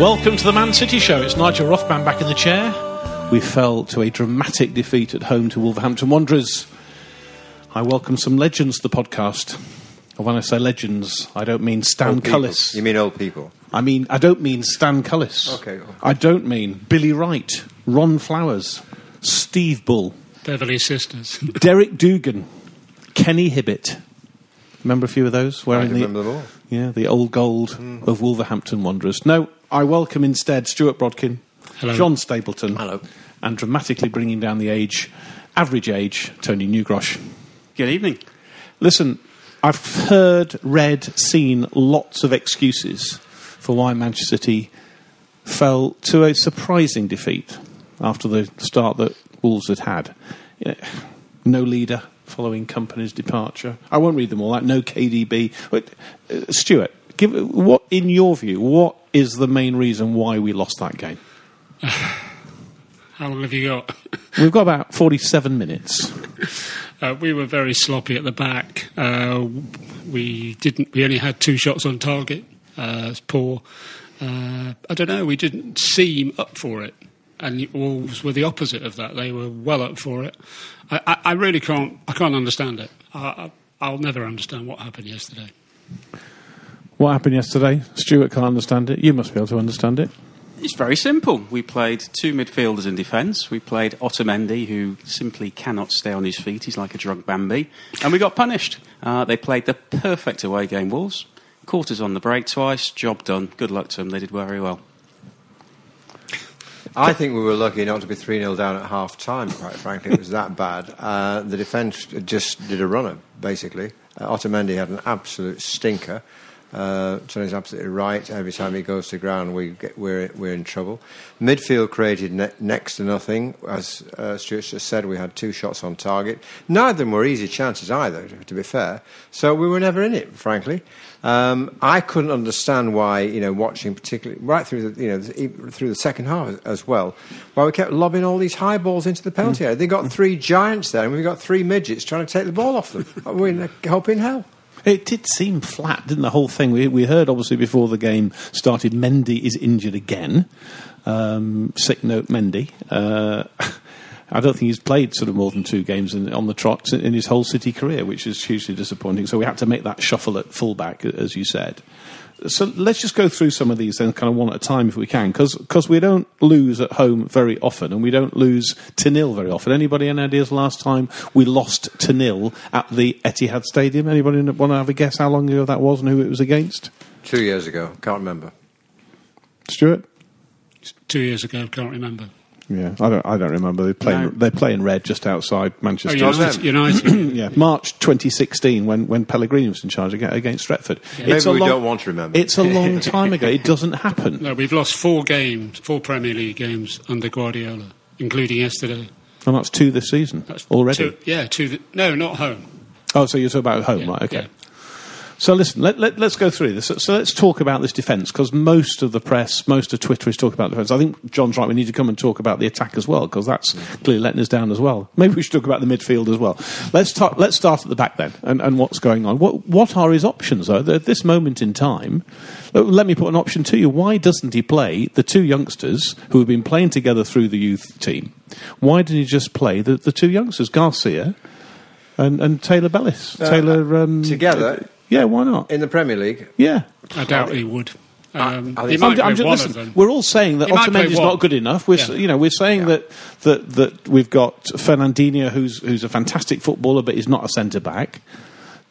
Welcome to the Man City Show. It's Nigel Rothband back in the chair. We fell to a dramatic defeat at home to Wolverhampton Wanderers. I welcome some legends to the podcast. And when I say legends, I don't mean Stan Old people. Cullis. You mean old people? I mean, I don't mean Stan Cullis. Okay, okay. I don't mean Billy Wright, Ron Flowers, Steve Bull, Beverley Sisters. Derek Dougan, Kenny Hibbitt. Remember a few of those? I Wearing remember the, them all. Yeah, the old gold hmm. of Wolverhampton Wanderers. No, I welcome instead Stuart Brodkin, Hello. John Stapleton, Hello. and dramatically bringing down the age, average age, Tony Newgrosh. Good evening. Listen, I've heard, read, seen lots of excuses for why Manchester City fell to a surprising defeat after the start that Wolves had had. You know, no leader following Kompany's departure. I won't read them all out. No KDB. But uh, Stuart, give what in your view, what is the main reason why we lost that game? How long have you got? We've got about forty-seven minutes. Uh, we were very sloppy at the back. Uh, we didn't. We only had two shots on target. Uh, it's poor. Uh, I don't know. We didn't seem up for it, and the Wolves were the opposite of that. They were well up for it. I, I, I really can't. I can't understand it. I, I, I'll never understand what happened yesterday. What happened yesterday? Stuart can't understand it. You must be able to understand it. It's very simple. We played two midfielders in defence. We played Otamendi, who simply cannot stay on his feet. He's like a drunk Bambi. And we got punished. Uh, they played the perfect away game, Wolves. Quarters on the break twice. Job done. Good luck to them. They did very well. I think we were lucky not to be 3 0 down at half time, quite frankly. It was that bad. Uh, the defence just did a runner, basically. Uh, Otamendi had an absolute stinker. Uh, Tony's absolutely right. Every time he goes to ground, we get, we're, we're in trouble. Midfield created ne- next to nothing. As uh, Stuart just said, we had two shots on target. Neither of them were easy chances either, to be fair. So we were never in it, frankly. Um, I couldn't understand why, you know, watching particularly right through the, you know, the, through the second half as well, why we kept lobbing all these high balls into the penalty area. They got three giants there, and we've got three midgets trying to take the ball off them. We're in a hoping hell. It did seem flat, didn't the whole thing? We, we heard obviously before the game started, Mendy is injured again. Um, sick note, Mendy. Uh, I don't think he's played sort of more than two games in, on the trot in his whole City career, which is hugely disappointing. So we had to make that shuffle at fullback, as you said. So let's just go through some of these then, kind of one at a time if we can, because we don't lose at home very often, and we don't lose to nil very often. Anybody any ideas last time we lost to nil at the Etihad Stadium? Anybody want to have a guess how long ago that was and who it was against? Two years ago, can't remember. Stuart, Two years ago, can't remember. Yeah, I don't, I don't remember. They play, No. they play in red just outside Oh, Manchester. United. United. Mm. yeah, March 2016 when, when Pellegrini was in charge against Stretford. Maybe It's a we long- don't want to remember. It's a long time ago. It doesn't happen. no, we've lost four games, four Premier League games under Guardiola, including yesterday. And that's two this season That's already. Two, yeah, two. th- No, not home. Oh, so you're talking about home, Yeah, right? Okay. yeah. So listen, let, let, us go through this. So, so let's talk about this defence because most of the press, most of Twitter is talking about defence. I think John's right. We need to come and talk about the attack as well because that's clearly letting us down as well. Maybe we should talk about the midfield as well. Let's ta- let's start at the back then and, and what's going on. What what are his options though at this moment in time? uh, Let me put an option to you. Why doesn't he play the two youngsters who have been playing together through the youth team? Why didn't he just play the, the two youngsters, Garcia and, and Taylor Bellis? Uh, Taylor um, together? Yeah, why not? In the Premier League, Yeah. I doubt he would. Um, I he might I'm, play I'm just, one listen, of them. we're all saying that He might play Otamendi's not good enough. We're, Yeah. you know, we're saying that, that that we've got Fernandinho, who's who's a fantastic footballer, but he's not a centre back.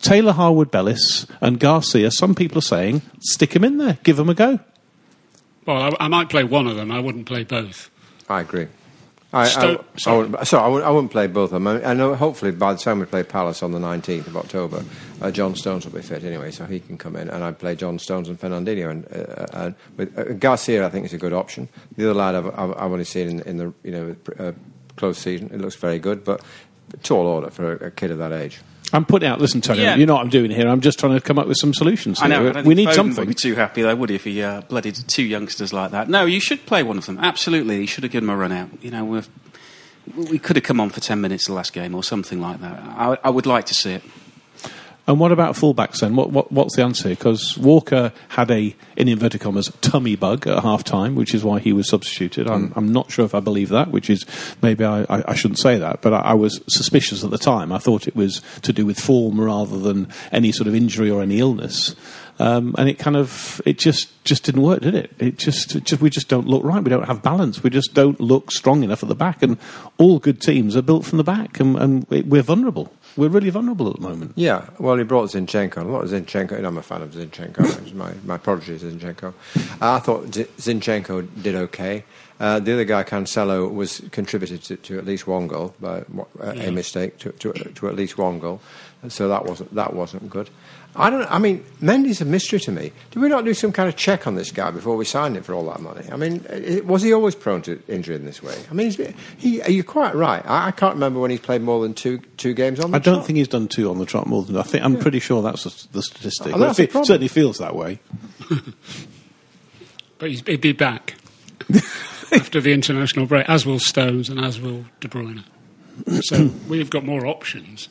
Taylor Harwood Bellis and Garcia. Some people are saying stick him in there, give him a go. Well, I, I might play one of them. I wouldn't play both. I agree. I, I, Sto- I, sorry. wouldn't, sorry, I wouldn't, I wouldn't play both of them. I, know. Hopefully, by the time we play Palace on the 19th of October, uh, John Stones will be fit anyway, so he can come in, and I'd play John Stones and Fernandinho. And, uh, and with, uh, Garcia, I think is a good option. The other lad I've, I've, I've only seen in, in the you know uh, close season. It looks very good, but tall order for a, a kid of that age. I'm putting out. Listen, Tony, Yeah. you know what I'm doing here. I'm just trying to come up with some solutions. I know. I we need Foden something. Would be too happy though, would he, if he uh, blooded two youngsters like that? No, you should play one of them. Absolutely, you should have given them a run out. You know, we've, we could have come on for ten minutes the last game or something like that. I, I would like to see it. And what about fullbacks then? What, what, what's the answer? Because Walker had a, in inverted commas, tummy bug at half time, which is why he was substituted. I'm, I'm not sure if I believe that, which is maybe I, I, I shouldn't say that, but I, I was suspicious at the time. I thought it was to do with form rather than any sort of injury or any illness. Um, and it kind of, it just, just didn't work, did it? It just, it just, we just don't look right. We don't have balance. We just don't look strong enough at the back. And all good teams are built from the back, and, and we're vulnerable. We're really vulnerable at the moment. Yeah, well, he brought Zinchenko. A lot of Zinchenko. and I'm a fan of Zinchenko. My my prodigy is Zinchenko. I thought Zinchenko did okay. Uh, the other guy, Cancelo, was contributed to, to at least one goal by uh, a mistake to, to, to at least one goal, so that wasn't that wasn't good. I don't. I mean, Mendy's a mystery to me. Did we not do some kind of check on this guy before we signed him for all that money? I mean, i- was he always prone to injury in this way? I mean, he's, he, you're quite right. I, I can't remember when he's played more than two two games on. The I don't trot. think he's done two on the trot more than I think. I'm pretty sure that's the, the statistic. Oh, that's Well, it problem. certainly feels that way. But he's, he'd be back after the international break, as will Stones and as will De Bruyne. So we've got more options.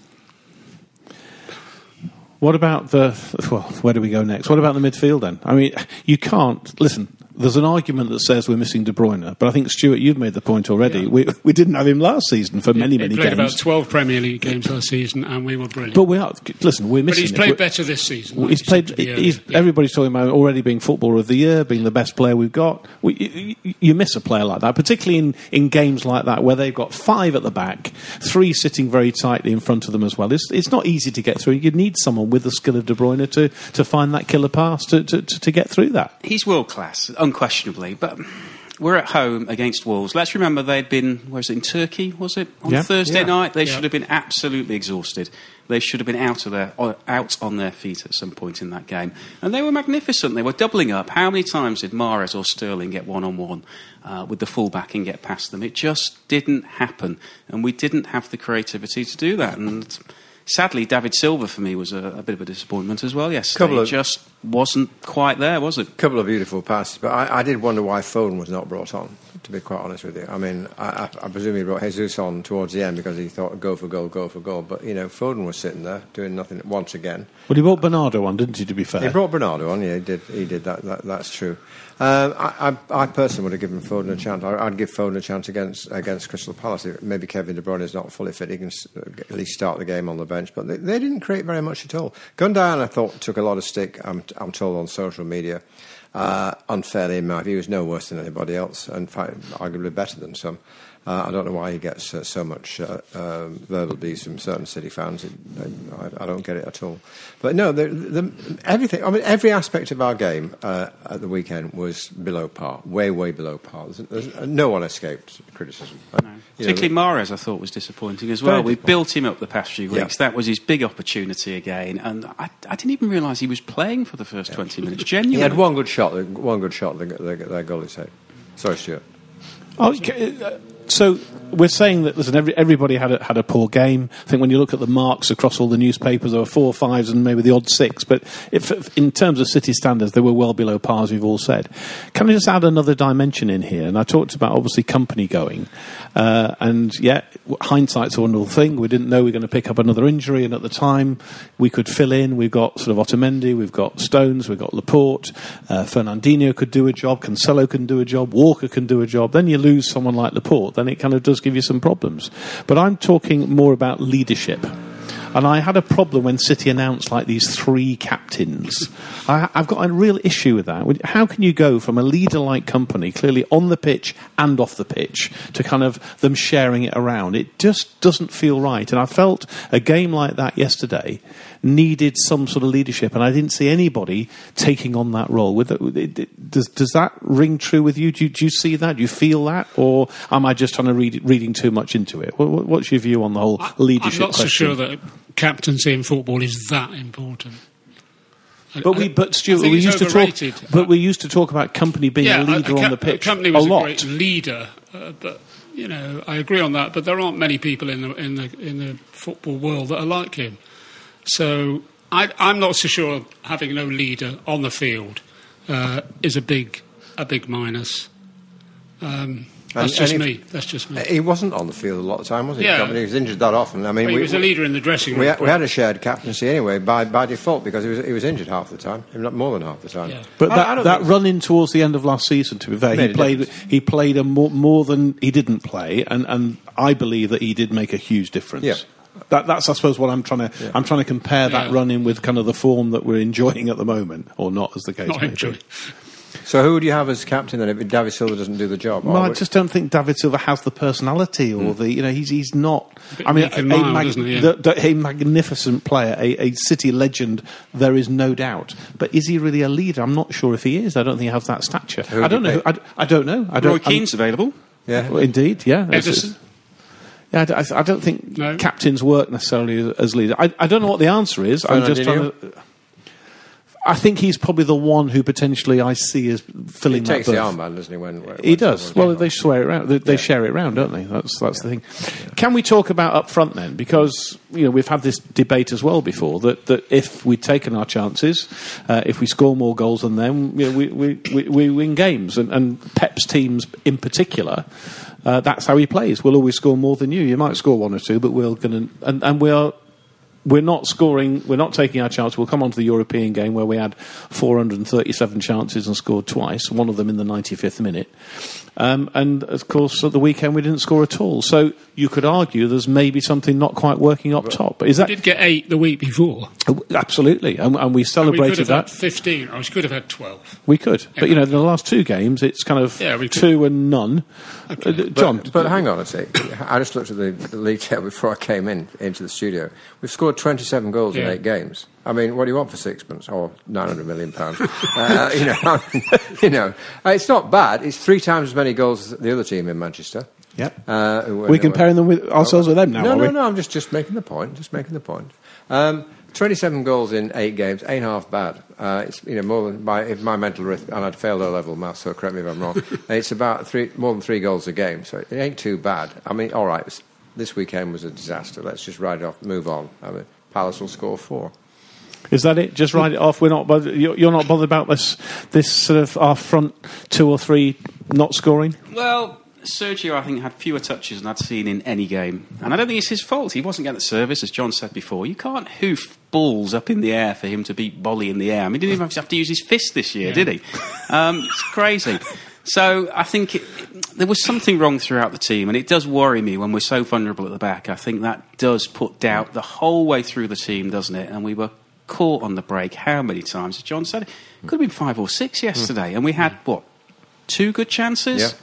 What about the well? Where do we go next? What about the midfield then? I mean, you can't listen. There's an argument that says we're missing De Bruyne, but I think Stuart, you've made the point already. We we didn't have him last season for many he many played games. about 12 Premier League games last season, and we were brilliant. but we are listen. We're But missing. he's played We're- better this season. Well, he's played. said to me He's, earlier. Yeah. Everybody's talking about already being footballer of the year, being the best player we've got. We, you, you- you miss a player like that, particularly in, in games like that where they've got five at the back, three sitting very tightly in front of them as well. It's, it's not easy to get through. You need someone with the skill of De Bruyne to, to find that killer pass to, to, to, to get through that. He's world class, unquestionably, but. We're at home against Wolves. Let's remember they'd been, where is it, in Turkey, was it? On Yeah. Thursday Yeah. night. They Yeah. should have been absolutely exhausted. They should have been out of their, out on their feet at some point in that game. And they were magnificent. They were doubling up. How many times did Mahrez or Sterling get one on one with the fullback and get past them? It just didn't happen. And we didn't have the creativity to do that. And sadly, David Silva for me was a, a bit of a disappointment as well yesterday. Couple of- just wasn't quite there, was it? A couple of beautiful passes, but I, I did wonder why Foden was not brought on. To be quite honest with you, I mean, I, I, I presume he brought Jesus on towards the end because he thought go for goal, go for goal. But you know, Foden was sitting there doing nothing once again. Well, he brought Bernardo on, didn't he? To be fair, He brought Bernardo on. Yeah, he did. He did that. that that's true. Um, I, I, I personally would have given Foden a chance. I, I'd give Foden a chance against against Crystal Palace. Maybe Kevin De Bruyne is not fully fit. He can at least start the game on the bench. But they, they didn't create very much at all. Gundogan, I thought, took a lot of stick. I'm, I'm told on social media. Uh, unfairly, in my view, is no worse than anybody else. In fact, arguably better than some. Uh, I don't know why he gets uh, so much uh, um, verbal abuse from certain City fans. It, I, I don't get it at all. But no, the, the, everything. I mean, every aspect of our game uh, at the weekend was below par, way, way below par. There's, there's, no one escaped criticism. No. Particularly Mahrez, I thought was disappointing as well. We built him up the past few weeks. Yeah. That was his big opportunity again, and I, I didn't even realise he was playing for the first twenty minutes. Genuinely, He had one good shot. One good shot. The, the, the goal is. Sorry, Stuart. Oh, okay, uh, so we're saying that listen, every, everybody had a, had a poor game. I think when you look at the marks across all the newspapers, there were four fives and maybe the odd six. But if, if- in terms of City standards, they were well below par, as we've all said. Can I just add another dimension in here? And I talked about obviously Kompany going, uh, and yeah, hindsight's a wonderful thing. We didn't know we were going to pick up another injury, and at the time we could fill in. We've got sort of Otamendi, we've got Stones, we've got Laporte, uh, Fernandinho could do a job, Cancelo can do a job, Walker can do a job. Then you lose someone like Laporte, then it kind of does give you some problems. But I'm talking more about leadership. And I had a problem when City announced like these three captains. I, I've got a real issue with that. How can you go from a leader-like Kompany, clearly on the pitch and off the pitch, to kind of them sharing it around? It just doesn't feel right. And I felt a game like that yesterday needed some sort of leadership, and I didn't see anybody taking on that role. With it, it- it- does does that ring true with you? Do, you? do you see that? Do you feel that, or am I just trying to read reading too much into it? What, what- what's your view on the whole leadership I'm not so sure that captaincy in football is that important. But we, but Stuart, we used to talk. But we used to talk about Kompany being yeah, a leader ca- on the pitch Kompany a was a, lot. great leader, uh, but you know, I agree on that. But there aren't many people in the in the in the football world that are like him. So I, I'm not so sure having no leader on the field uh, is a big a big minus. Um, that's And- just and me. That's just me. He wasn't on the field a lot of the time, was he? Yeah. He was injured that often. I mean, Well, he we, was a leader in the dressing room. we, had, we had a shared captaincy anyway by, by default because he was, he was injured half the time, if not more than half the time. Yeah. But I- that, I that think- run in towards the end of last season, to be fair, he played difference. he played a more, more than he didn't play, and, and I believe that he did make a huge difference. Yeah. That, that's, I suppose, what I'm trying to. I'm trying to compare that Yeah. run in with kind of the form that we're enjoying at the moment, or not, as the case Not may enjoying. be. So who would you have as captain then if David Silva doesn't do the job? Well, I just don't think David Silva has the personality or hmm. the you know he's he's not. bit I mean, meek and mild, isn't he? Yeah. the- the- a magnificent player, a, a City legend. There is no doubt. But is he really a leader? I'm not sure if he is. I don't think he has that stature. Who I would don't you know. I, I don't know. I don't. Roy Keane's available. yeah. Well, indeed, yeah. It's- Ederson? it's- Yeah, I d- I, th- I don't think No. captains work necessarily as, as leaders. I, I don't know what the answer is. I'm just trying Fernandinho? to. I think he's probably the one who potentially I see as filling He that takes the berth. armband, doesn't he? When, when He does. someone's Well, on. they swear it around. They, they share it around, don't they? That's that's the thing. Can we talk about up front then? Because you know we've had this debate as well before that, that if we'd taken our chances, uh, if we score more goals than them, you know, we, we, we, we win games. And, and Pep's teams in particular, uh, that's how he plays. We'll always score more than you. You might score one or two, but we're going to and, and we are we're not scoring, we're not taking our chance. We'll come on to the European game where we had 437 chances and scored twice, one of them in the 95th minute. Um, and of course, at the weekend we didn't score at all. So you could argue there's maybe something not quite working up top. Is that We did get eight the week before. absolutely? And, and we And we could celebrated have that. had 15, or we could have had 12. We could, but you know, in the last two games, it's kind of Yeah, two and none. Uh, John, But, but hang on a sec. I just looked at the, the league table before I came in into the studio. We've scored 27 goals in eight games. I mean, what do you want for sixpence or 900 million pounds? uh, you know, you know, uh, it's not bad. It's three times as many goals as the other team in Manchester. Yep. Uh, who- We're comparing them with ourselves with them now, No, are no, we? no. I'm just, just making the point. Just making the point. Um, 27 goals in eight games ain't half bad. Uh, it's you know more than my if my mental arith- and I'd failed O level maths, so correct me if I'm wrong. it's about three more than three goals a game, so it ain't too bad. I mean, all right, it was- this weekend was a disaster. Let's just write it off, move on. I mean, Palace will score four. Is that it? Just write it off. We're not. Bothered, you're you're not bothered about this. This sort of our front two or three not scoring. Well, Sergio, I think, had fewer touches than I'd seen in any game. And I don't think it's his fault. He wasn't getting the service, as John said before. You can't hoof balls up in the air for him to beat Boly in the air. I mean, he didn't even have to use his fist this year, did he? Um, it's crazy. So I think it, there was something wrong throughout the team, and it does worry me when we're so vulnerable at the back. I think that does put doubt the whole way through the team, doesn't it? And we were caught on the break how many times? As John said, it could have been five or six yesterday, and we had, what, two good chances? Yeah.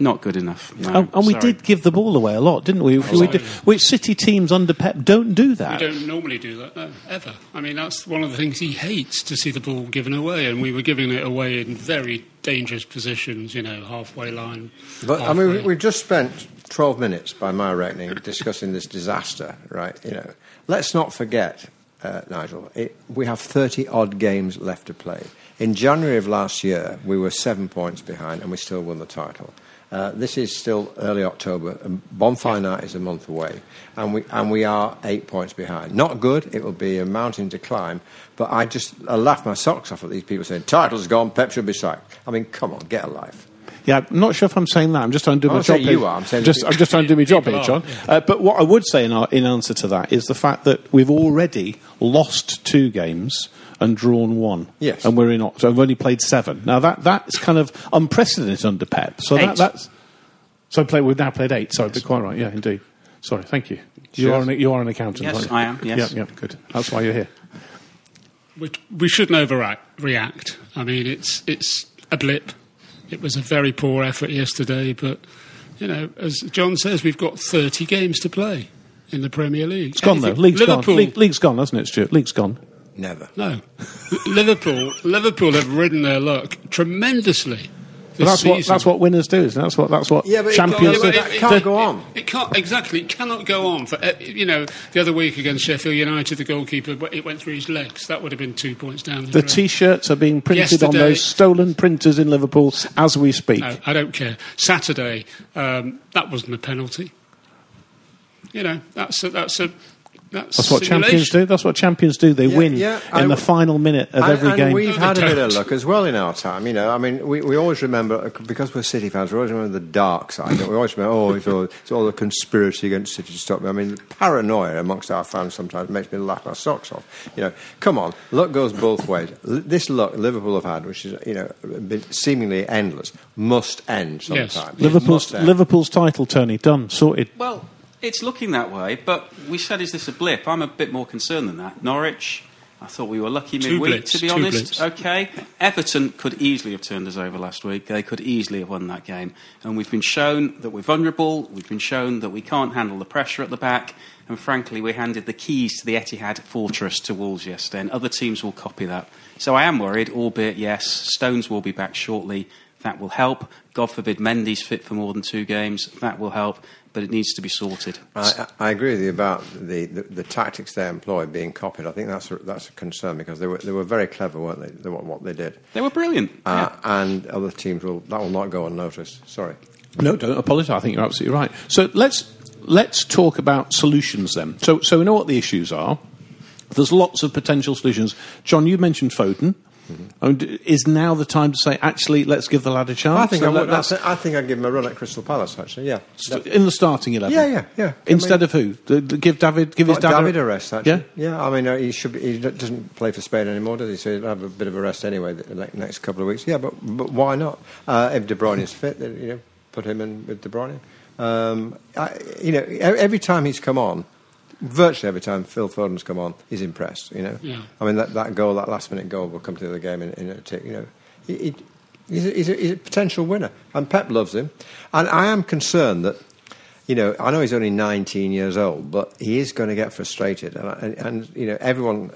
Not good enough. No, and and we did give the ball away a lot, didn't we? we sorry. did, which City teams under Pep don't do that. We don't normally do that, no, ever. I mean, that's one of the things he hates to see the ball given away, and we were giving it away in very dangerous positions, you know, halfway line. But I mean, we, halfway. we've just spent 12 minutes, by my reckoning, discussing this disaster, right? You know, let's not forget, uh, Nigel, it, we have 30 odd games left to play. In January of last year, we were seven points behind, and we still won the title. Uh, this is still early October. and Bonfire night is a month away, and we and we are eight points behind. Not good. It will be a mountain to climb. But I just I laugh my socks off at these people saying title's gone, Pep should be sacked. I mean, come on, get a life. Yeah, I'm not sure if I'm saying that. I'm just trying to do I'm my not job. saying you here. are, I'm saying just, I'm just trying to do my job here, John. Uh, but what I would say in, our, in answer to that is the fact that we've already lost two games and drawn one. Yes. And we're in. Oct- So I've only played seven. Now that that's kind of unprecedented under Pep. So that, that's. So play, we've now played eight. Sorry, but quite right. Yeah, indeed. Sorry, thank you. You Sure. are an, you are an accountant. Yes, aren't you? I am, yes. Yeah, yeah, good. That's why you're here. we, we shouldn't overreact. I mean, it's it's a blip. It was a very poor effort yesterday, but you know, as John says, we've got 30 games to play in the Premier League. It's gone though. Anything- League's Liverpool, gone. League, league's gone, hasn't it, Stuart? League's gone. Never. no, Liverpool. Liverpool have ridden their luck tremendously. But This that's what that's what winners do. Isn't it? That's what that's what Yeah, but it- champions yeah, but do. it- it can't go on. It can't exactly. It cannot go on for uh, you know. The other week against Sheffield United, the goalkeeper it went through his legs. That would have been two points down the, The drain. T-shirts are being printed on those stolen printers in Liverpool as we speak. No, I don't care. Saturday, um, that wasn't a penalty. You know, that's a, that's a that's, That's what champions do. That's what champions do. They Yeah, win yeah, in I- the final minute of and, every and game. we've had a bit of luck as well in our time. You know, I mean, we, we always remember uh, because we're City fans. We always remember the dark side. We always remember, oh, it's all, it's all the conspiracy against City to stop me. I mean, the paranoia amongst our fans sometimes makes me laugh my socks off. You know, come on, luck goes both ways. L- this luck Liverpool have had, which is you know been seemingly endless, must end Yes. sometime. It Liverpool's must end. Liverpool's title, Tony, done, sorted. Well, it's looking that way, but we said, is this a blip? I'm a bit more concerned than that. Norwich, I thought we were lucky Two midweek, blips, to be honest. blips. Okay. Everton could easily have turned us over last week. They could easily have won that game. And we've been shown that we're vulnerable. We've been shown that we can't handle the pressure at the back. And frankly, we handed the keys to the Etihad fortress to Wolves yesterday, and other teams will copy that. So I am worried, albeit, yes, Stones will be back shortly. That will help. God forbid Mendy's fit for more than two games. That will help, but it needs to be sorted. I, I I agree with you about the, the, the tactics they employed being copied. I think that's a, that's a concern because they were, they were very clever, weren't they, they what, what they did. They were brilliant. Uh, yeah. And other teams will that will not go unnoticed. Sorry. No, don't apologise. I think you're absolutely right. So let's let's talk about solutions then. So so we know what the issues are. There's lots of potential solutions. John, you mentioned Foden. I mean, d- is now the time to say, actually, let's give the lad a chance? I think I, would, let's- I think I'd give him a run at Crystal Palace. Actually, yeah. st- in the starting eleven. Yeah, yeah, yeah. Instead I of who? Give David, give his Got dad David a rest. Actually, Yeah. yeah. I mean, uh, he should. Be, he doesn't play for Spain anymore, does he? So he'll have a bit of a rest anyway the next couple of weeks. Yeah, but but why not? Uh, if De Bruyne is fit, then, you know, put him in with De Bruyne. Um, I, you know, every time he's come on, virtually every time Phil Foden's come on, he's impressed. You know, Yeah. I mean that, that goal, that last minute goal, will come to the game in, in a tick. You know, he, he, he's, a, he's, a, he's a potential winner, and Pep loves him. And I am concerned that, you know, I know he's only 19 years old, but he is going to get frustrated. And, and, and you know, everyone,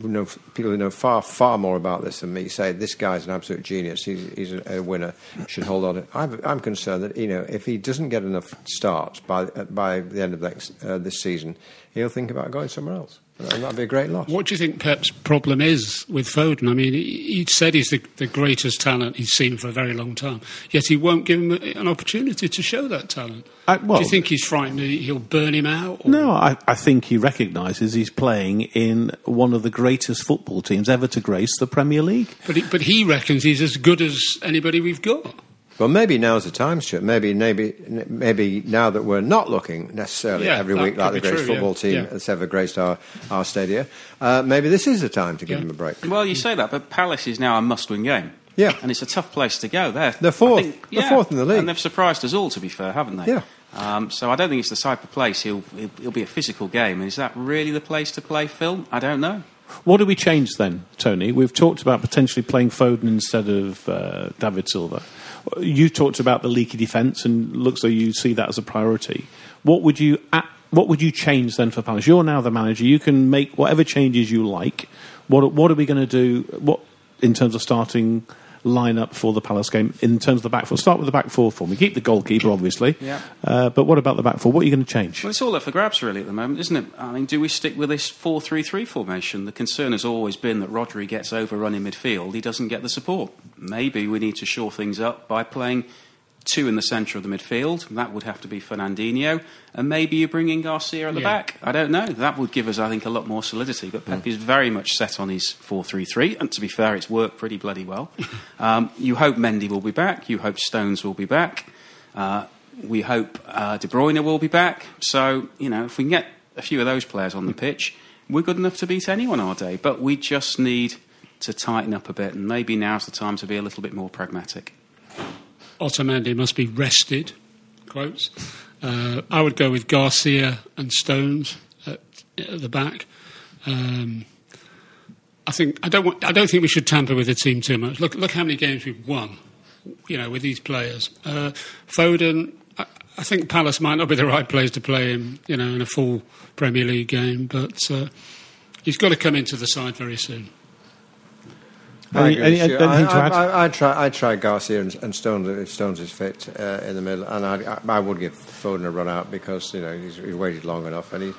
who know, people who know far, far more about this than me, say this guy's an absolute genius. He's, he's a, a winner. Should hold on. I'm, I'm concerned that you know, if he doesn't get enough starts by by the end of next, uh, this season, he'll think about going somewhere else. And that'd be a great loss. What do you think Pep's problem is with Foden? I mean, he, he said he's the, the greatest talent he's seen for a very long time, yet he won't give him a- an opportunity to show that talent. I- well- do you think he's frightened that he'll burn him out? Or? No, I, I think he recognises he's playing in one of the greatest football teams ever to grace the Premier League. But he, but he reckons he's as good as anybody we've got. Well, maybe now's the time, Stuart. Maybe, maybe, maybe now that we're not looking necessarily Yeah, every week like the greatest true, yeah. football team Yeah. that's ever graced our, our stadia, uh, maybe this is the time to give Yeah. them a break. Well, you say that, but Palace is now a must-win game. Yeah. and it's a tough place to go. They're, They're fourth. I think- They're fourth in the league. and they've surprised us all. To be fair, haven't they? Yeah. Um, so I don't think it's the type of place he'll, he'll, it'll be a physical game. And is that really the place to play Phil? I don't know. What do we change then, Tony? We've talked about potentially playing Foden instead of uh, David Silva. You talked about the leaky defence, and looks like you see that as a priority. What would you what would you change then for Palace? You're now the manager. You can make whatever changes you like. What what are we going to do? What in terms of starting lineup for the Palace game? In terms of the back four, start with the back four for me. Keep the goalkeeper, obviously. Yeah. Uh, but what about the back four? What are you going to change? Well, it's all up for grabs really at the moment, isn't it? I mean, do we stick with this 4 3 3 formation? The concern has always been that Rodri gets overrun in midfield, he doesn't get the support. Maybe we need to shore things up by playing two in the centre of the midfield. That would have to be Fernandinho. And maybe you bring in Garcia at the Yeah. back. I don't know. That would give us, I think, a lot more solidity. But Pep is very much set on his 4 3 3. And to be fair, it's worked pretty bloody well. um, you hope Mendy will be back. You hope Stones will be back. Uh, we hope uh, De Bruyne will be back. So, you know, if we can get a few of those players on the pitch, we're good enough to beat anyone our day. But we just need to tighten up a bit, and maybe now's the time to be a little bit more pragmatic. Otamendi must be rested. Quotes. Uh, I would go with Garcia and Stones at, at the back. Um, I think I don't. Want, I don't think we should tamper with the team too much. Look, look how many games we've won. You know, with these players. Uh, Foden. I, I think Palace might not be the right place to play him. You know, in a full Premier League game, but uh, he's got to come into the side very soon. I Any- agree any- with you. anything I, to add? I, I, I'd try, try Garcia and, and Stones if Stones is fit uh, in the middle, and I, I would give Foden a run out because you know he's, he's waited long enough, and he,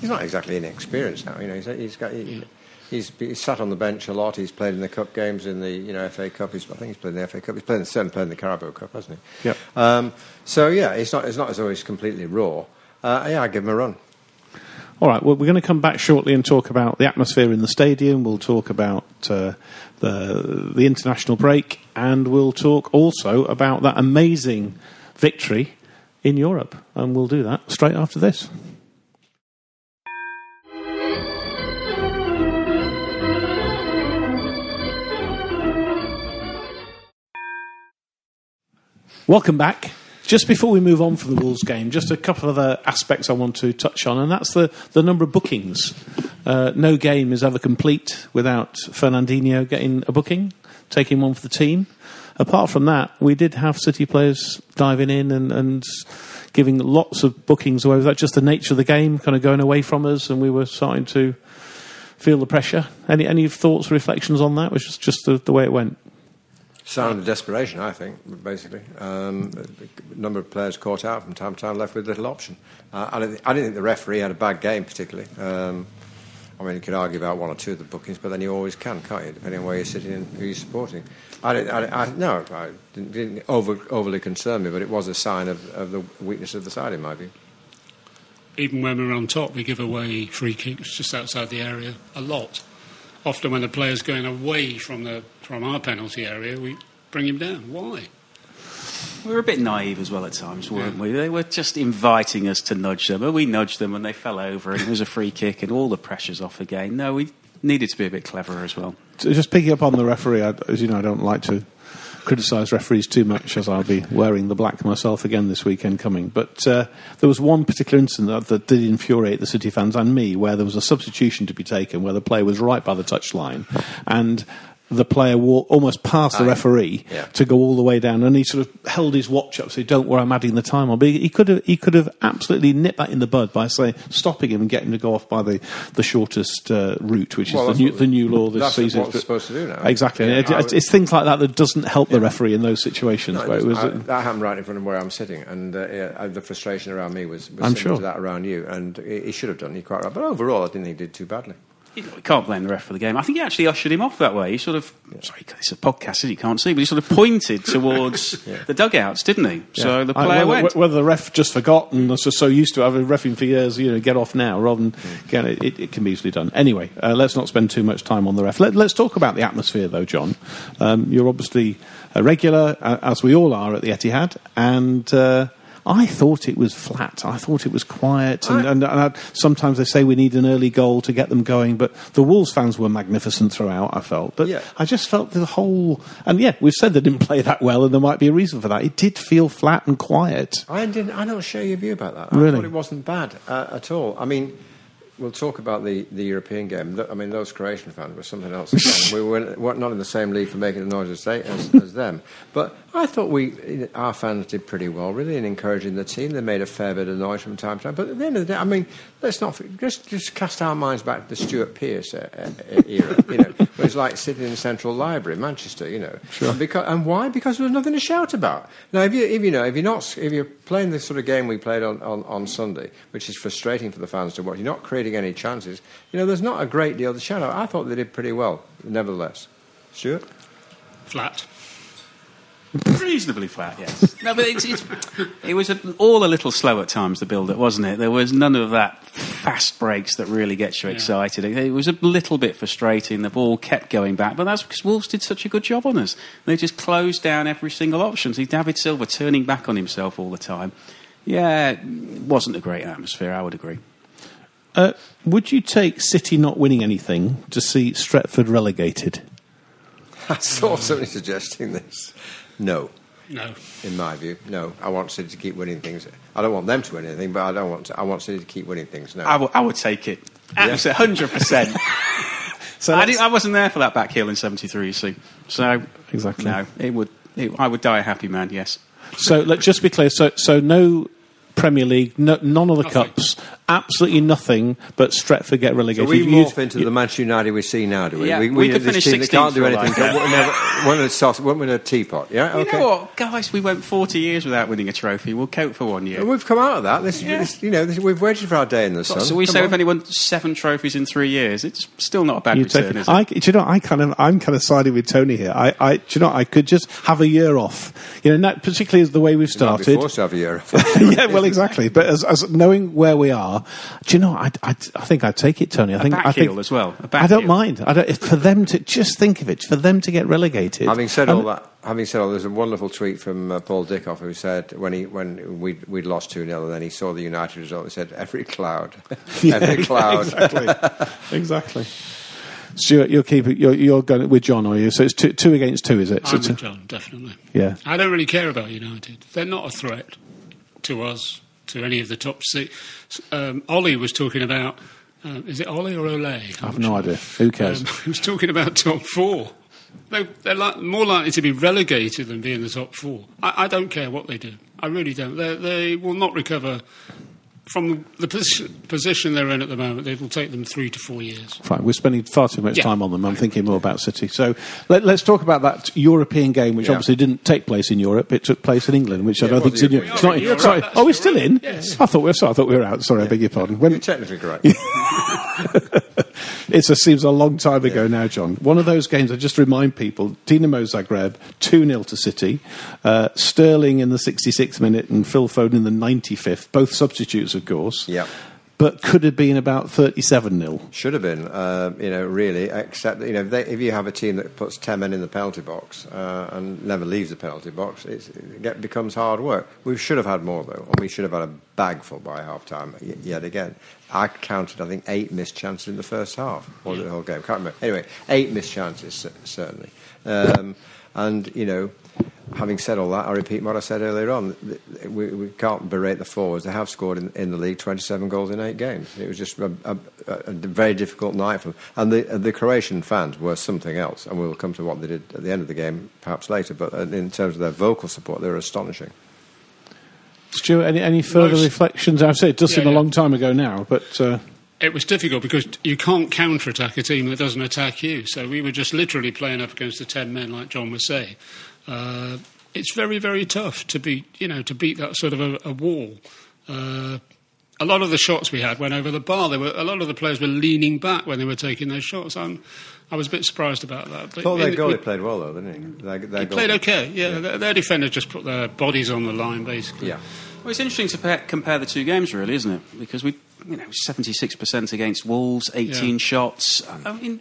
he's not exactly inexperienced now. You know, he's, he's got. He, He's, he's sat on the bench a lot. He's played in the cup games, in the you know FA Cup. He's, I think he's played in the FA Cup. He's played, certainly played in the Carabao Cup, hasn't he? Yeah. Um, so yeah, it's not it's not as always completely raw. Uh, yeah, I'd give him a run. All right, well, we're going to come back shortly and talk about the atmosphere in the stadium. We'll talk about uh, the the international break, and we'll talk also about that amazing victory in Europe. And we'll do that straight after this. Welcome back. Just before we move on from the Wolves game, just a couple of other aspects I want to touch on, and that's the, the number of bookings. Uh, no game is ever complete without Fernandinho getting a booking, taking one for the team. Apart from that, we did have City players diving in and, and giving lots of bookings away. Was that just the nature of the game, kind of going away from us, and we were starting to feel the pressure? Any any thoughts, or reflections on that? Was just, just the, the way it went. Sign of desperation, I think, basically. Um, a number of players caught out from time to time, left with little option. Uh, I, thi- I didn't think the referee had a bad game, particularly. Um, I mean, you could argue about one or two of the bookings, but then you always can, can't you, depending on where you're sitting and who you're supporting. I didn't, I, I, no, I didn't, didn't over, overly concern me, but it was a sign of, of the weakness of the side, in my view. even when we're on top, we give away free kicks just outside the area a lot. Often, when the player's going away from the from our penalty area, we bring him down. Why? We were a bit naive as well at times, weren't we? They were just inviting us to nudge them, and we nudged them, and they fell over, and it was a free kick, and all the pressure's off again. No, we needed to be a bit cleverer as well. So just picking up on the referee, I, as you know, I don't like to criticise referees too much, as I'll be wearing the black myself again this weekend coming. But uh, there was one particular incident that, that did infuriate the City fans and me, where there was a substitution to be taken, where the player was right by the touchline, and the player walk almost past the referee Yeah. to go all the way down, and he sort of held his watch up, so don't worry, I'm adding the time on. But he, he could have he could have absolutely nipped that in the bud by saying stopping him and getting him to go off by the the shortest uh, route, which Well, is the new the new law this that's season. what it's supposed to do now. Exactly, Yeah, it- it's, it's things like that that doesn't help the referee in those situations. No, where it was. I- that happened right in front of where I'm sitting, and uh, yeah, the frustration around me was, was I'm similar sure. to that around you. And he, he should have done. You're quite right. But overall, I didn't think he did too badly. You can't blame the ref for the game. I think he actually ushered him off that way. He sort of, sorry, it's a podcast, so you can't see, but he sort of pointed towards the dugouts, didn't he? So Yeah. the I- player whether, went. whether the ref just forgot and was just so used to having refing for years, you know, get off now rather than get it, it, it can be easily done. Anyway, uh, let's not spend too much time on the ref. Let, us talk about the atmosphere, though, John. Um, you're obviously a regular, uh, as we all are at the Etihad, and. Uh, I thought it was flat. I thought it was quiet, and, and, and I, sometimes they say we need an early goal to get them going. But the Wolves fans were magnificent throughout. I felt, but Yeah. I just felt the whole. And yeah, we've said they didn't play that well, and there might be a reason for that. It did feel flat and quiet. I didn't. I don't share your view about that. I Really? thought it wasn't bad uh, at all. I mean, we'll talk about the, the European game. I mean, those Croatian fans were something else. We were not in the same league for making a noise as, they, as, as them. But I thought we, our fans did pretty well, really, in encouraging the team. They made a fair bit of noise from time to time. But at the end of the day, I mean, let's not f- just just cast our minds back to the Stuart Pearce uh, uh, era. You know, where it's like sitting in the Central Library, Manchester. You know, Sure. because, and why? Because there was nothing to shout about. Now, if you, if you know, if you're not, if you're playing the sort of game we played on, on, on Sunday, which is frustrating for the fans to watch, you're not creating any chances. You know, there's not a great deal to shout out. I thought they did pretty well, nevertheless. Stuart, Flat. Reasonably flat, yes. no, but it's, it's, it was a, all a little slow at times, the build up, wasn't it? There was none of that fast breaks that really gets you excited. It, it was a little bit frustrating. The ball kept going back, but that's because Wolves did such a good job on us. They just closed down every single option. See, David Silva turning back on himself all the time. Yeah, it wasn't a great atmosphere, I would agree. Uh, would you take City not winning anything to see Stretford relegated? I saw somebody suggesting this. No. No. In my view, no. I want City to keep winning things. I don't want them to win anything, but I don't want. To, I want City to keep winning things. No. I would- take it. Absolutely, 100%. So I, didn't, I wasn't there for that back heel in 73, you see. So, Exactly. no, it would, it, I would die a happy man, yes. So let's just be clear. So, so no Premier League, no, none of the cups, absolutely nothing. But Stretford get So relegated. we You- morph into the Manchester United we see now, do we? Yeah, we, we could finish team that 16th can't do anything. I care. Won't never- won't win a sauce- won't win a teapot. Yeah, okay. You know what, guys? We went 40 years without winning a trophy. We'll cope for one year. And we've come out of that. This, this, you know, this, we've waited for our day in the sun. so we Come say on. we've only won seven trophies in three years. It's still not a bad You return, take, is it? I, do you know? I kind of, I'm kind of siding with Tony here. I, I, do you know? I could just have a year off. You know, not, particularly as the way we've You might be started. forced to have a year off. yeah, well, exactly. But as, as knowing where we are, do you know? I, I, I think I'd take it, Tony. I A think back I think heel as well, a back I don't heel. mind. I don't. For them to just think of it, for them to get relegated. Having said and- all that, having said all, there's a wonderful tweet from uh, Paul Dickoff who said when he when we'd, we'd lost two 0 and then he saw the United result, he said every cloud, Yeah, every cloud. exactly. exactly. Stuart, you're keeping. You're, you're going with John, are you? So it's two, two against two, is it? So I'm two- with John, definitely. Yeah. I don't really care about United. They're not a threat to us, to any of the top six. Um, Ollie was talking about. Um, is it Ollie or Ole? I have no idea. Who cares? Um, he was talking about top four. They, they're li- more likely to be relegated than be in the top four. I, I don't care what they do. I really don't. They, they will not recover from the position, position they're in at the moment. It will take them three to four years. Fine, we're spending far too much Yeah. time on them. I'm thinking more about City. So let, us talk about that European game, which Yeah. obviously didn't take place in Europe. It took place in England, which I don't it think is in Europe. Europe. It's not. You're sorry. right, Oh, we're still in. Yes. I thought we. Sorry, I thought we were out. Sorry, I beg your pardon. When, You're technically correct. It seems a long time ago now, John. One of those games, I just remind people Dinamo Zagreb, 2 0 to City. Uh, Sterling in the 66th minute and Phil Foden in the 95th, both substitutes, of course. Yeah. But could have been about 37 0. Should have been, uh, you know, really. Except you know, if, they, if you have a team that puts ten men in the penalty box uh, and never leaves the penalty box, it's, it get, becomes hard work. We should have had more though, and we should have had a bag full by half time yet again. I counted, I think, eight missed chances in the first half, or the whole game. Can't remember. Anyway, eight missed chances certainly, um, and you know. having said all that, I repeat what I said earlier on. We, we can't berate the forwards. They have scored in, in, the league 27 goals in eight games. It was just a, a, a very difficult night for them. And the, the Croatian fans were something else. And we'll come to what they did at the end of the game perhaps later. But in terms of their vocal support, they were astonishing. Stuart, any, any further Most, reflections? I've said it does yeah, seem yeah. a long time ago now, but. Uh... It was difficult because you can't counter attack a team that doesn't attack you. So we were just literally playing up against the 10 men, like John was saying. Uh, it's very, very tough to beat, you know, to beat that sort of a, a wall. Uh, a lot of the shots we had went over the bar. There were a lot of the players were leaning back when they were taking those shots. I'm, I was a bit surprised about that. But I thought their goalie played well though, didn't he? Their, their he played okay. Yeah, yeah. Their, their defender just put their bodies on the line basically. Yeah. Well, it's interesting to pair, compare the two games, really, isn't it? Because we, you know, seventy-six percent against Wolves, eighteen yeah. shots. I mean,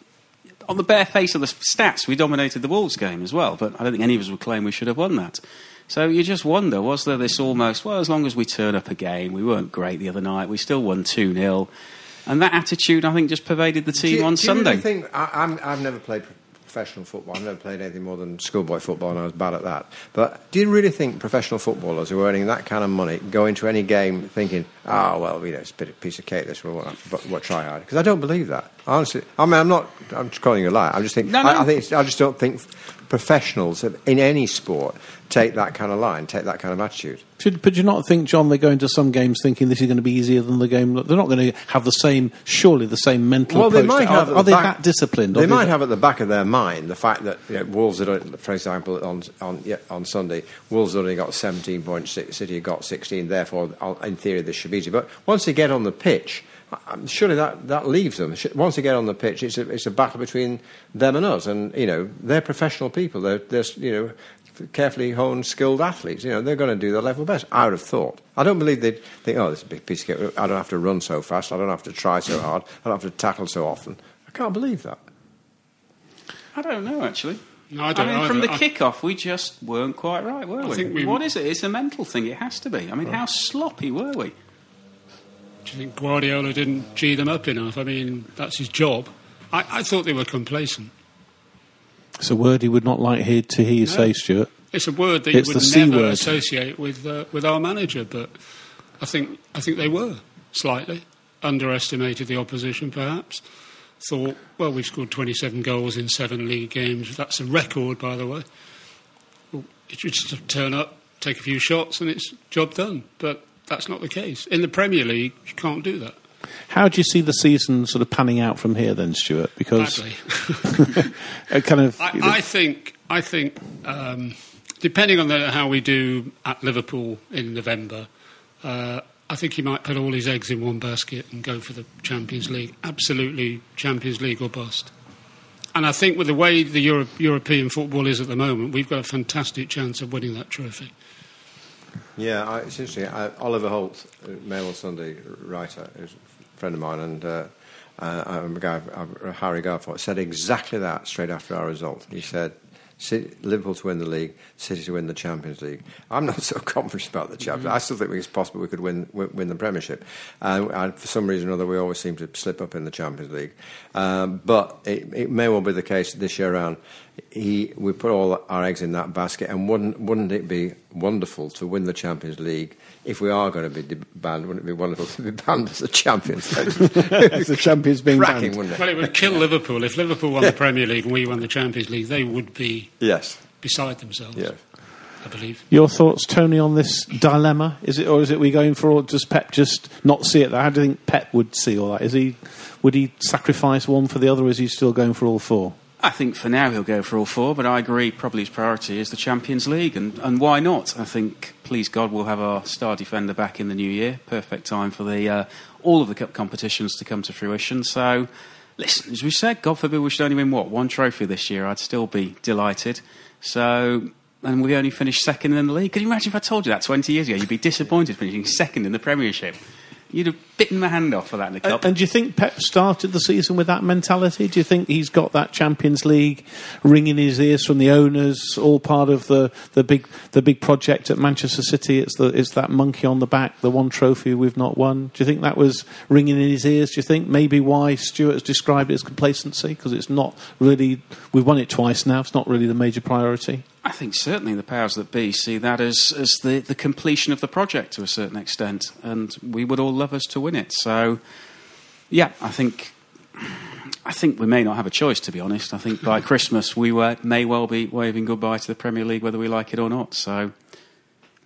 on the bare face of the stats, we dominated the Wolves game as well, but I don't think any of us would claim we should have won that. So you just wonder, was there this almost, well, as long as we turn up again, we weren't great the other night, we still won 2 0. And that attitude, I think, just pervaded the team you, on do Sunday. You really think, I, have never played professional football. I've never played anything more than schoolboy football, and I was bad at that. But do you really think professional footballers who are earning that kind of money go into any game thinking, "Oh well, you know, it's a bit of piece of cake. This will what, what try hard"? Because I don't believe that. Honestly, I mean, I'm not. I'm just calling you a lie. I'm just thinking. No, no. I, I think. I just don't think professionals in any sport take that kind of line, take that kind of attitude. Should, but do you not think, John, they go into some games thinking this is going to be easier than the game? They're not going to have the same, surely the same mental well, approach. They might have are, are the they back, that disciplined? They might have at the back of their mind the fact that you know, Wolves, had, for example, on, on, yeah, on Sunday, Wolves only got 17 points, City got 16, therefore, in theory, this should be easy. But once they get on the pitch, surely that, that leaves them. Once they get on the pitch, it's a, it's a battle between them and us. And, you know, they're professional people. They're, they're you know, carefully honed, skilled athletes. You know, they're going to do their level best, I would have thought. I don't believe they'd think, oh, this is a big piece of cake. I don't have to run so fast. I don't have to try so hard. I don't have to tackle so often. I can't believe that. I don't know, actually. No, I don't I mean, know from the kick-off, we just weren't quite right, were we? we? What is it? It's a mental thing. It has to be. I mean, how sloppy were we? Do you think Guardiola didn't G them up enough? I mean, that's his job. I, I thought they were complacent. It's a word he would not like to hear you no. say, Stuart. It's a word that it's you would never word. associate with uh, with our manager, but I think I think they were slightly underestimated the opposition, perhaps. Thought, well, we've scored 27 goals in seven league games. That's a record, by the way. Well, you just turn up, take a few shots, and it's job done. But that's not the case. In the Premier League, you can't do that. How do you see the season sort of panning out from here, then, Stuart? Because kind of, I, I, think, I think, um, depending on the, how we do at Liverpool in November, uh, I think he might put all his eggs in one basket and go for the Champions League. Absolutely, Champions League or bust. And I think with the way the Euro- European football is at the moment, we've got a fantastic chance of winning that trophy. Yeah, I, it's interesting. I, Oliver Holt, Mail on Sunday writer, is a friend of mine, and uh, uh, a guy, uh, Harry Garforth, said exactly that straight after our result. He said, City, Liverpool to win the league, City to win the Champions League. I'm not so confident about the Champions. Mm-hmm. I still think it's possible we could win win, the Premiership. Uh, and for some reason or other, we always seem to slip up in the Champions League. Um, but it, it, may well be the case this year around. He, we put all our eggs in that basket, and wouldn't wouldn't it be wonderful to win the Champions League? If we are going to be banned, wouldn't it be wonderful to be banned as the champions? as the champions being Cracking, banned. It? Well, it would kill Liverpool if Liverpool won yeah. the Premier League and we won the Champions League. They would be yes beside themselves. Yes. I believe. Your thoughts, Tony, on this dilemma? Is it, or is it we going for, or does Pep just not see it? How do you think Pep would see all that? Is he, would he sacrifice one for the other, or is he still going for all four? I think for now he'll go for all four, but I agree probably his priority is the Champions League, and, and why not? I think, please God, we'll have our star defender back in the new year. Perfect time for the uh, all of the cup competitions to come to fruition. So, listen, as we said, God forbid we should only win what one trophy this year. I'd still be delighted. So, and we only finished second in the league. Can you imagine if I told you that 20 years ago? You'd be disappointed finishing second in the Premiership. You'd have bitten my hand off for that in the cup. And, do you think Pep started the season with that mentality? Do you think he's got that Champions League ringing in his ears from the owners, all part of the, the big the big project at Manchester City? It's the it's that monkey on the back, the one trophy we've not won. Do you think that was ringing in his ears? Do you think maybe why Stuart has described it as complacency because it's not really we've won it twice now. It's not really the major priority. I think certainly the powers that be see that as, as the, the completion of the project to a certain extent, and we would all love us to win it. So, yeah, I think I think we may not have a choice, to be honest. I think by Christmas we were, may well be waving goodbye to the Premier League, whether we like it or not. So,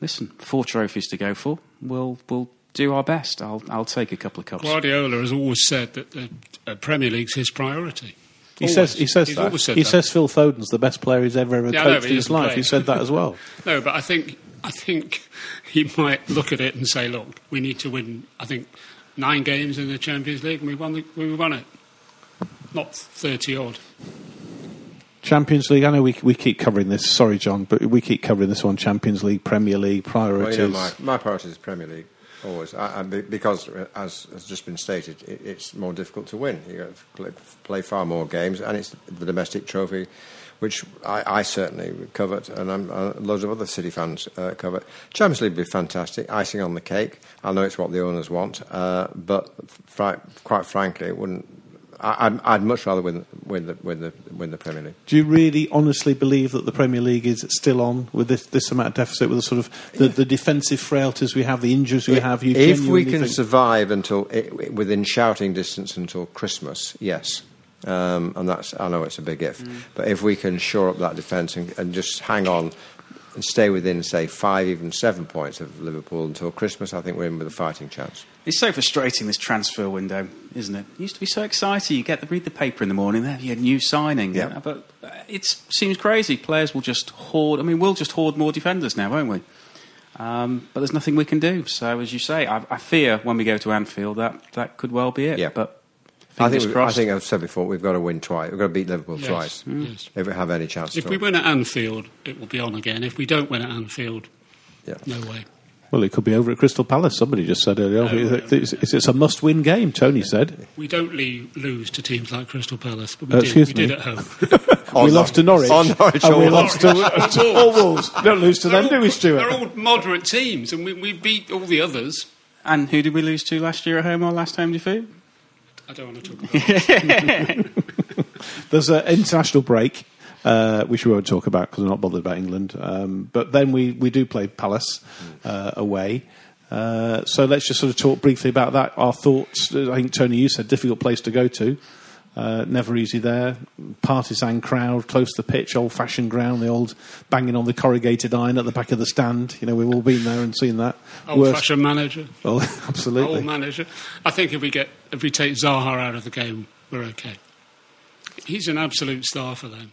listen, four trophies to go for. We'll we'll do our best. I'll I'll take a couple of cups. Guardiola has always said that the Premier League's his priority. He Always. says he says He's that. always said he that. says Phil Foden's the best player he's ever ever Yeah, coached but in his life. play. He said that as well. No, but I think I think he might look at it and say, "Look, we need to win. I think nine games in the Champions League, and we won. The, we won it. Not thirty odd. Champions League. I know we we keep covering this. Sorry, John, but we keep covering this one. Champions League, Premier League, Well, priorities. you know, my, my priority is Premier League, always. I, I, because, as has just been stated, it, it's more difficult to win. you play, play far more games, and it's the domestic trophy, which I, I certainly covet, and uh, loads of other City fans uh, covet. Champions League would be fantastic, icing on the cake. I know it's what the owners want, uh, but fri- quite frankly, it wouldn't. I, I'd, I'd much rather win, win, the, win, the, win the Premier League. Do you really honestly believe that the Premier League is still on with this, this amount of deficit, with the sort of the, the defensive frailties we have, the injuries we have? You if we can think- survive until it, within shouting distance until Christmas, yes. Um, and that's I know it's a big if, Mm. but if we can shore up that defence and, and just hang on and stay within, say, five, even seven points of Liverpool until Christmas, I think we're in with a fighting chance. It's so frustrating this transfer window, isn't it? It used to be so exciting. You get to read the paper in the morning, there you had new signing. Yeah. But uh, it seems crazy. Players will just hoard. I mean, we'll just hoard more defenders now, won't we? Um, but there's nothing we can do. So, as you say, I, I fear when we go to Anfield that that could well be it. Yeah. But I fingers think, we- I think I've said before we've got to win twice. We've got to beat Liverpool Yes, twice mm. yes. if we have any chance. If at we all. win at Anfield, it will be on again. If we don't win at Anfield, Yeah. no way. Well, it could be over at Crystal Palace. Somebody just said earlier. No, it's, it's, it's a must-win game. Tony said. We don't lose to teams like Crystal Palace, but we, Uh, did, excuse we me. did at home. we lost to Norwich. on Norwich and we or lost Wolves. to all Wolves. Don't lose to them, They're do we, Stuart? They're all moderate teams, and we, we beat all the others. and who did we lose to last year at home? Our last home defeat. I don't want to talk about it. There's an international break, uh, which we won't talk about because we're not bothered about England. Um, but then we, we do play Palace uh, away. Uh, so let's just sort of talk briefly about that. Our thoughts. uh, I think Tony, you said difficult place to go to. Uh, never easy there. Partisan crowd, close to the pitch, old-fashioned ground. The old banging on the corrugated iron at the back of the stand. You know, we've all been there and seen that. Old Worst- fashioned manager. Oh, absolutely. Old manager. I think if we get if we take Zaha out of the game, we're okay. He's an absolute star for them.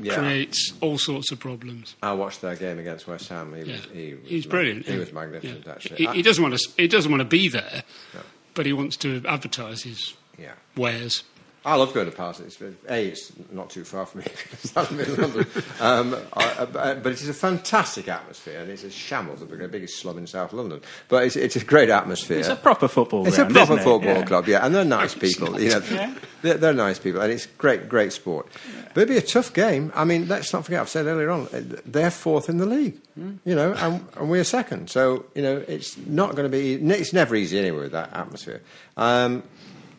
Yeah. Creates all sorts of problems. I watched their game against West Ham. He Yeah. was, he was He's brilliant. He was magnificent, Yeah. actually. He, I- he doesn't want to. He doesn't want to be there, No. but he wants to advertise his yeah. wares. I love going to. It's, a, it's not too far from me because London. Um, I, I, but it is a fantastic atmosphere, and it's a shambles, the biggest slum in South London. But it's, it's a great atmosphere. It's a proper football. It's a proper it? football Yeah. club, yeah, and they're nice people. You know, Yeah. they're, they're nice people, and it's great, great sport. But it'd be a tough game. I mean, let's not forget. I've said earlier on, uh, they're fourth in the league. You know, and, and we're second. So you know, it's not going to be. It's never easy anyway with that atmosphere. Um,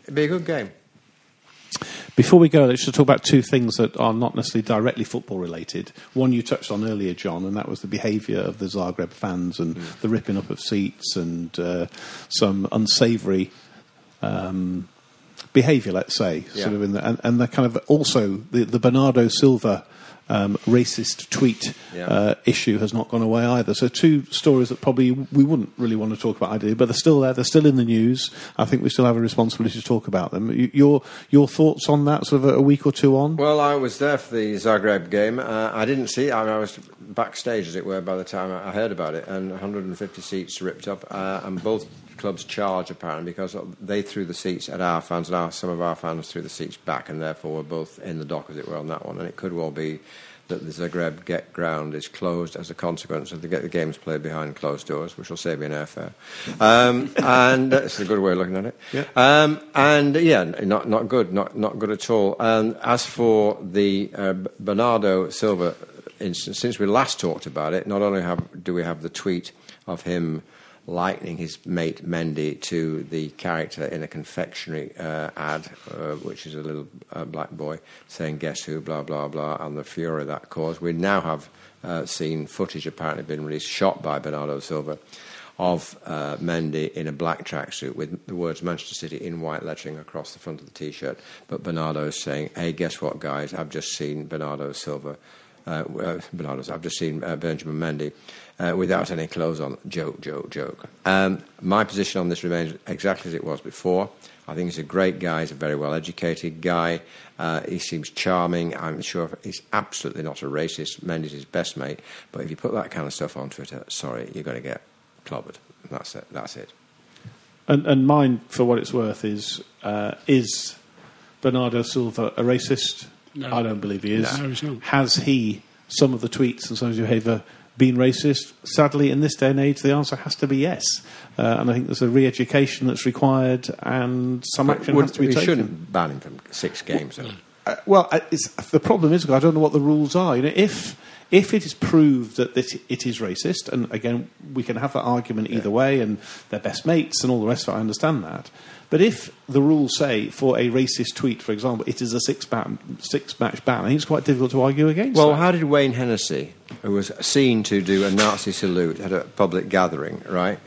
it'd be a good game. Before we go, let's just talk about two things that are not necessarily directly football related. One you touched on earlier, John, and that was the behaviour of the Zagreb fans and the ripping up of seats and uh, some unsavoury um, behaviour, let's say, Yeah. sort of in the, and, and the kind of also the, the Bernardo Silva um, racist tweet Yeah. uh, issue has not gone away either. So two stories that probably we wouldn't really want to talk about, ideally, but they're still there. They're still in the news. I think we still have a responsibility to talk about them. Your your thoughts on that, sort of a, week or two on? Well, I was there for the Zagreb game. Uh, I didn't see. I, mean, I was backstage, as it were, by the time I heard about it, and 150 seats ripped up. Uh, and both clubs charge, apparently, because they threw the seats at our fans, and our, some of our fans threw the seats back, and therefore we're both in the dock, as it were, on that one. And it could well be that the Zagreb get ground is closed as a consequence of the, the games played behind closed doors, which will save me an airfare. Um, and that's a good way of looking at it. Yeah. Um, and yeah, not not good, not not good at all. And as for the uh, Bernardo Silva instance, since we last talked about it, not only have do we have the tweet of him likening his mate Mendy to the character in a confectionery uh, ad, uh, which is a little uh, black boy saying, Guess who, blah, blah, blah, and the fury that caused. We now have uh, seen footage apparently been released, shot by Bernardo Silva, of uh, Mendy in a black tracksuit with the words Manchester City in white lettering across the front of the t shirt. But Bernardo is saying, Hey, guess what, guys? I've just seen Bernardo Silva. Uh, Bernardo's, I've just seen Benjamin Mendy uh, without any clothes on. Joke, joke, joke. Um, my position on this remains exactly as it was before. I think he's a great guy. He's a very well educated guy. Uh, he seems charming. I'm sure he's absolutely not a racist. Mendy's his best mate. But if you put that kind of stuff on Twitter, sorry, you're going to get clobbered. That's it. That's it. And, and mine, for what it's worth, is uh, is Bernardo Silva a racist? No. I don't believe he is. No, he's not. Has he some of the tweets and some of his behaviour been racist? Sadly, in this day and age, the answer has to be yes. Uh, and I think there's a re-education that's required, and some action Would- has to be we taken. shouldn't ban him from six games. though. Uh, well, uh, it's, the problem is I don't know what the rules are. You know, if if it is proved that it is racist, and again we can have that argument either way, and they're best mates and all the rest of it. I understand that. But if the rules say for a racist tweet, for example, it is a six ban, six match ban, I think it's quite difficult to argue against. Well, that. how did Wayne Hennessey, who was seen to do a Nazi salute at a public gathering, right,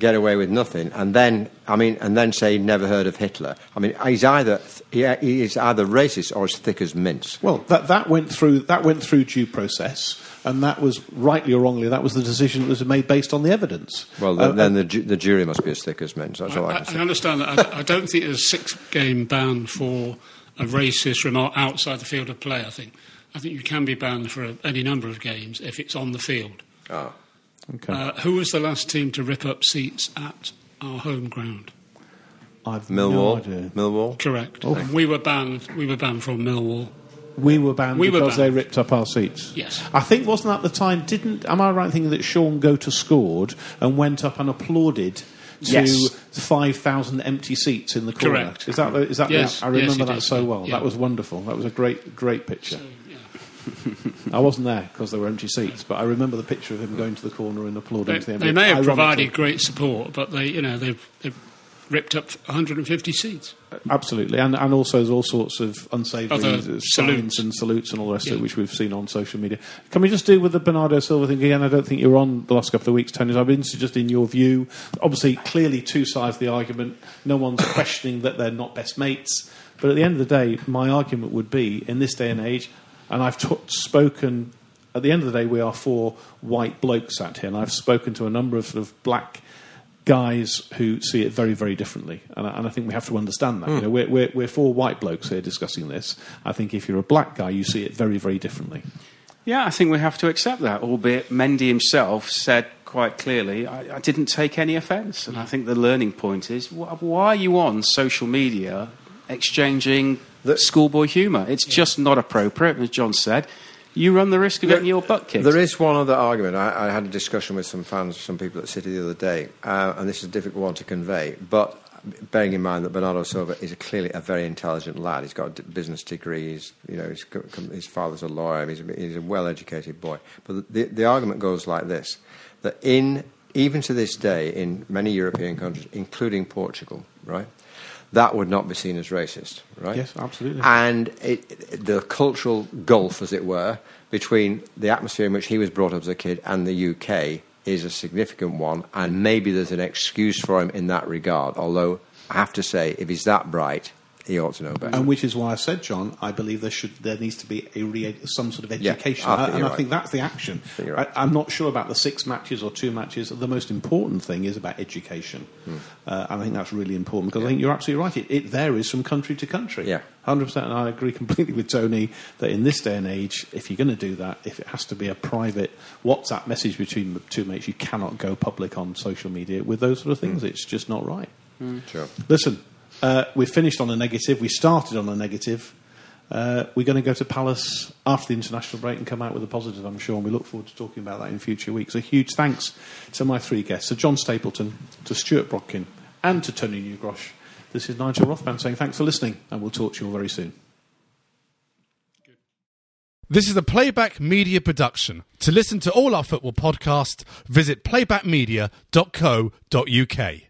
get away with nothing, and then, I mean, and then say he'd never heard of Hitler? I mean, he's either he, he is either racist or as thick as mince. Well, that, that went through that went through due process, and that was rightly or wrongly that was the decision that was made based on the evidence. Well, Uh, then, then the, ju- the jury must be as thick as mince. That's all I I, can I understand that. I, I don't think there's a six-game ban for a racist remark outside the field of play. I think. I think you can be banned for a, any number of games if it's on the field. Ah. Okay. Uh, who was the last team to rip up seats at our home ground? I've Millwall, no idea. Millwall. Correct. Oh. We were banned. We were banned from Millwall. We were banned We were because they ripped up our seats. Yes. I think wasn't that the time? Didn't am I right in thinking that Shaun Goater scored and went up and applauded to Yes. five thousand empty seats in the corner? Correct. Is that the, is that? the- Yes, I remember yes, it that is, so well. yeah. That was wonderful. That was a great great picture. So, yeah. I wasn't there because there were empty seats, but I remember the picture of him going to the corner and applauding They, to the they may have ironically. provided great support, but they, you know, they've, they've ripped up 150 seats. Absolutely, and, and also there's all sorts of unsavoury signs salutes. and salutes and all the rest of it, which we've seen on social media. Can we just do with the Bernardo Silva thing again? I don't think you were on the last couple of weeks, Tony. I've been interested just in your view. Obviously, clearly two sides of the argument. No one's questioning that they're not best mates. But at the end of the day, my argument would be in this day and age, and I've t- spoken. At the end of the day, we are four white blokes sat here, and I've spoken to a number of sort of black guys who see it very, very differently. And I, and I think we have to understand that. You know, hmm. we're, we're, we're four white blokes here discussing this. I think if you're a black guy, you see it very, very differently. Yeah, I think we have to accept that, albeit Mendy himself said quite clearly, I, I didn't take any offence. And I think the learning point is wh- why are you on social media exchanging schoolboy humour? It's just not appropriate, as John said. You run the risk of getting your butt kicked. There is one other argument. I, I had a discussion with some fans, some people at City the other day, uh, and this is a difficult one to convey. But bearing in mind that Bernardo Silva is a, clearly a very intelligent lad, he's got a d- business degree. He's, you know, he's, his father's a lawyer. He's a, he's a well-educated boy. But the, the argument goes like this: that in even to this day, in many European countries, including Portugal, right, that would not be seen as racist, right? Yes, absolutely. And it, the cultural gulf, as it were, between the atmosphere in which he was brought up as a kid and the UK is a significant one, and maybe there's an excuse for him in that regard. Although I have to say, if he's that bright, he ought to know better. And which is why I said, John, I believe there should there needs to be a re- some sort of Yeah, education, I and you're I think that's the action. think you're I, right. I'm not sure about the six matches or two matches. The most important thing is about education, Hmm. uh, and I think that's really important because I think you're absolutely right. It, it varies from country to country. Yeah. hundred percent, and I agree completely with Tony that in this day and age, if you're going to do that, if it has to be a private WhatsApp message between the two mates, you cannot go public on social media with those sort of things. It's just not right. Sure. Listen, uh, we finished on a negative. We started on a negative. Uh, we're going to go to Palace after the international break and come out with a positive, I'm sure. And we look forward to talking about that in future weeks. A huge thanks to my three guests, to John Stapleton, to Stuart Brodkin, and to Tony Newgrosh. This is Nigel Rothband saying thanks for listening, and we'll talk to you all very soon. This is a Playback Media production. To listen to all our football podcasts, visit playbackmedia.co.uk.